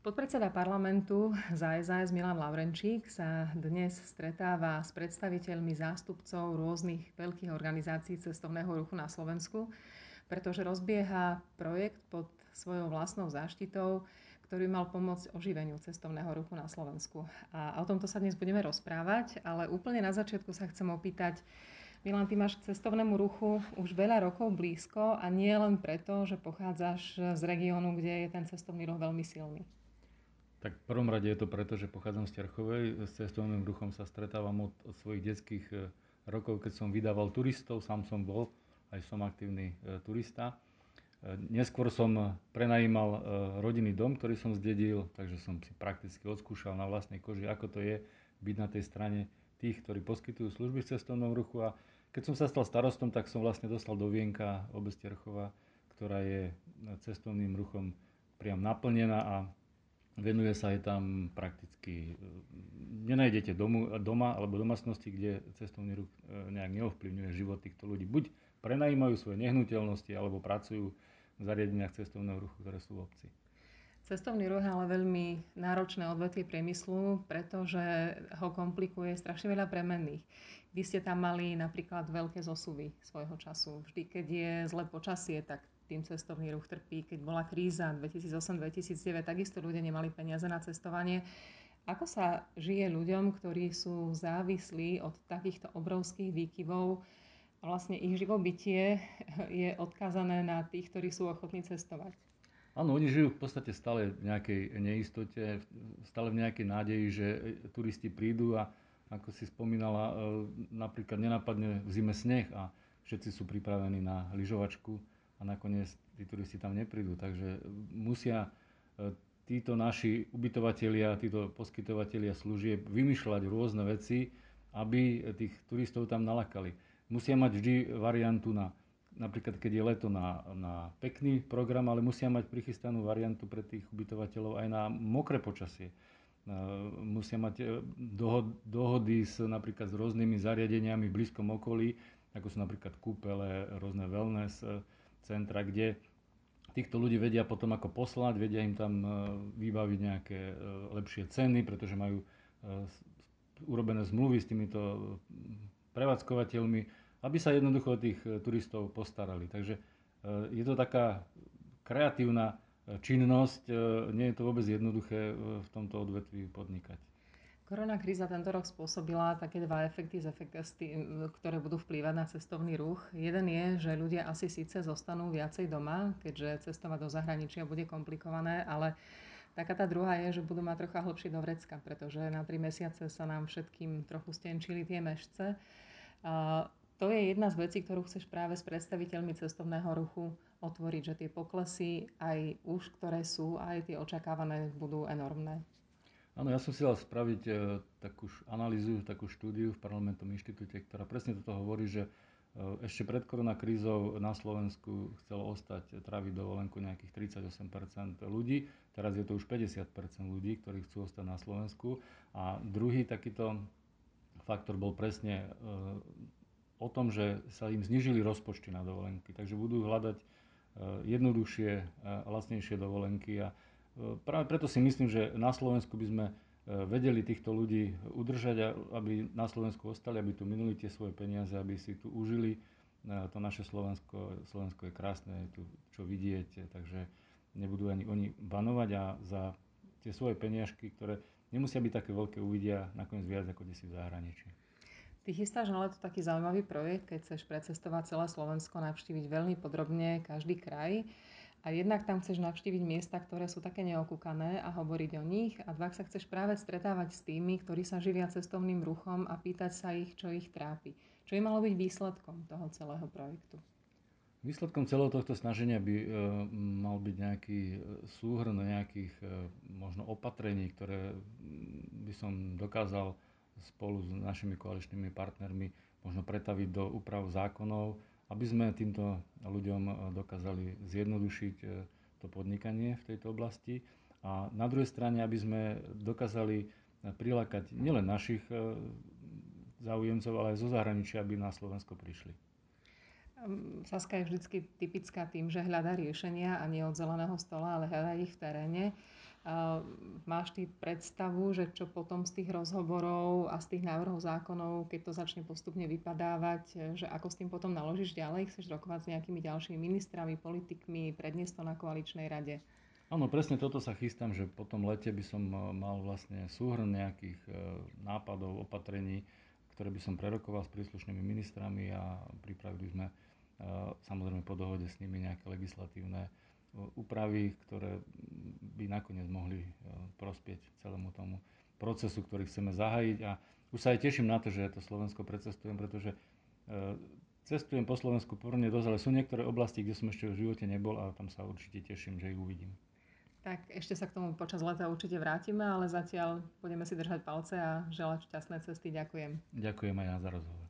Podpredseda parlamentu za SAS Milan Laurenčík sa dnes stretáva s predstaviteľmi zástupcov rôznych veľkých organizácií cestovného ruchu na Slovensku, pretože rozbieha projekt pod svojou vlastnou záštitou, ktorý mal pomôcť oživeniu cestovného ruchu na Slovensku. A o tomto sa dnes budeme rozprávať, ale úplne na začiatku sa chcem opýtať, Milan, ty máš k cestovnému ruchu už veľa rokov blízko a nie len preto, že pochádzaš z regiónu, kde je ten cestovný ruch veľmi silný. Tak v prvom rade je to preto, že pochádzam z Terchovej. S cestovným ruchom sa stretávam od, od svojich detských e, rokov, keď som vydával turistov, sám som bol, aj som aktívny e, turista. E, neskôr som prenajímal rodinný dom, ktorý som zdedil, takže som si prakticky odskúšal na vlastnej koži, ako to je byť na tej strane tých, ktorí poskytujú služby v cestovnom ruchu. A keď som sa stal starostom, tak som vlastne dostal do Vienka obec Terchova, ktorá je cestovným ruchom priam naplnená a venuje sa aj tam prakticky, e, nenájdete domu, doma alebo domácnosti, kde cestovný ruch e, nejak neovplyvňuje život týchto ľudí. Buď prenajímajú svoje nehnuteľnosti alebo pracujú v zariadeniach cestovného ruchu, ktoré sú v obci. Cestovný ruch je ale veľmi náročné odvetvie priemyslu, pretože ho komplikuje strašne veľa premenných. Vy ste tam mali napríklad veľké zosuvy svojho času. Vždy, keď je zlé počasie, tak tým cestovný ruch trpí. Keď bola kríza 2008-2009, takisto ľudia nemali peniaze na cestovanie. Ako sa žije ľuďom, ktorí sú závislí od takýchto obrovských výkyvov? Vlastne ich živobytie je odkázané na tých, ktorí sú ochotní cestovať. Áno, oni žijú v podstate stále v nejakej neistote, stále v nejakej nádeji, že turisti prídu a ako si spomínala, e, napríklad nenapadne v zime sneh a všetci sú pripravení na lyžovačku a nakoniec tí turisti tam neprídu. Takže musia e, títo naši ubytovatelia, títo poskytovatelia služieb vymýšľať rôzne veci, aby tých turistov tam nalakali. Musia mať vždy variantu na, napríklad keď je leto na, na pekný program, ale musia mať prichystanú variantu pre tých ubytovateľov aj na mokré počasie. E, musia mať e, dohody s, napríklad s rôznymi zariadeniami v blízkom okolí, ako sú napríklad kúpele, rôzne wellness, centra, kde týchto ľudí vedia potom ako poslať, vedia im tam e, vybaviť nejaké e, lepšie ceny, pretože majú e, urobené zmluvy s týmito prevádzkovateľmi, aby sa jednoducho tých turistov postarali. Takže je to taká kreatívna činnosť, nie je to vôbec jednoduché v tomto odvetví podnikať. Korona kríza tento rok spôsobila také dva efekty, ktoré budú vplývať na cestovný ruch. Jeden je, že ľudia asi síce zostanú viacej doma, keďže cestovať do zahraničia bude komplikované, ale taká tá druhá je, že budú mať trocha hlbšie do vrecka, pretože na tri mesiace sa nám všetkým trochu stenčili tie mešce. A to je jedna z vecí, ktorú chceš práve s predstaviteľmi cestovného ruchu otvoriť, že tie poklesy aj už, ktoré sú, aj tie očakávané budú enormné. Áno, ja som si dal spraviť e, takú analýzu, takú štúdiu v parlamentnom inštitúte, ktorá presne toto hovorí, že e, ešte pred koronakrízou na Slovensku chcelo ostať tráviť dovolenku nejakých 38% ľudí, teraz je to už 50% ľudí, ktorí chcú ostať na Slovensku. A druhý takýto faktor bol presne e, o tom, že sa im znižili rozpočty na dovolenky, takže budú hľadať e, jednoduchšie, e, lacnejšie dovolenky a Práve preto si myslím, že na Slovensku by sme e, vedeli týchto ľudí udržať, aby na Slovensku ostali, aby tu minuli tie svoje peniaze, aby si tu užili. E, to naše Slovensko, Slovensko je krásne, je tu čo vidieť, takže nebudú ani oni banovať a za tie svoje peniažky, ktoré nemusia byť také veľké, uvidia nakoniec viac ako si v zahraničí. Ty chystáš na leto taký zaujímavý projekt, keď chceš precestovať celé Slovensko, navštíviť veľmi podrobne každý kraj. A jednak tam chceš navštíviť miesta, ktoré sú také neokúkané a hovoriť o nich. A dva sa chceš práve stretávať s tými, ktorí sa živia cestovným ruchom a pýtať sa ich, čo ich trápi. Čo by malo byť výsledkom toho celého projektu? Výsledkom celého tohto snaženia by e, mal byť nejaký e, súhrn nejakých e, možno opatrení, ktoré by som dokázal spolu s našimi koaličnými partnermi možno pretaviť do úprav zákonov, aby sme týmto ľuďom eh, dokázali zjednodušiť eh, to podnikanie v tejto oblasti a na druhej strane, aby sme dokázali eh, prilákať nielen našich záujemcov, ale aj zo zahraničia, aby na Slovensko prišli. Ehm, Saska je vždy typická tým, že hľadá riešenia a nie od zeleného stola, ale hľadá ich v teréne. Máš ty predstavu, že čo potom z tých rozhovorov a z tých návrhov zákonov, keď to začne postupne vypadávať, že ako s tým potom naložíš ďalej? Chceš rokovať s nejakými ďalšími ministrami, politikmi, predniesť to na koaličnej rade? Áno, presne toto sa chystám, že po tom lete by som e, mal vlastne súhrn nejakých e, nápadov, opatrení, ktoré by som prerokoval s príslušnými ministrami a pripravili sme e, samozrejme po dohode s nimi nejaké legislatívne úpravy, ktoré by nakoniec mohli e, prospieť celému tomu procesu, ktorý chceme zahájiť. A už sa aj teším na to, že to Slovensko precestujem, pretože e, cestujem po Slovensku pomerne dosť, ale sú niektoré oblasti, kde som ešte v živote nebol a tam sa určite teším, že ich uvidím. Tak ešte sa k tomu počas leta určite vrátime, ale zatiaľ budeme si držať palce a želať šťastné cesty. Ďakujem. Ďakujem aj ja za rozhovor.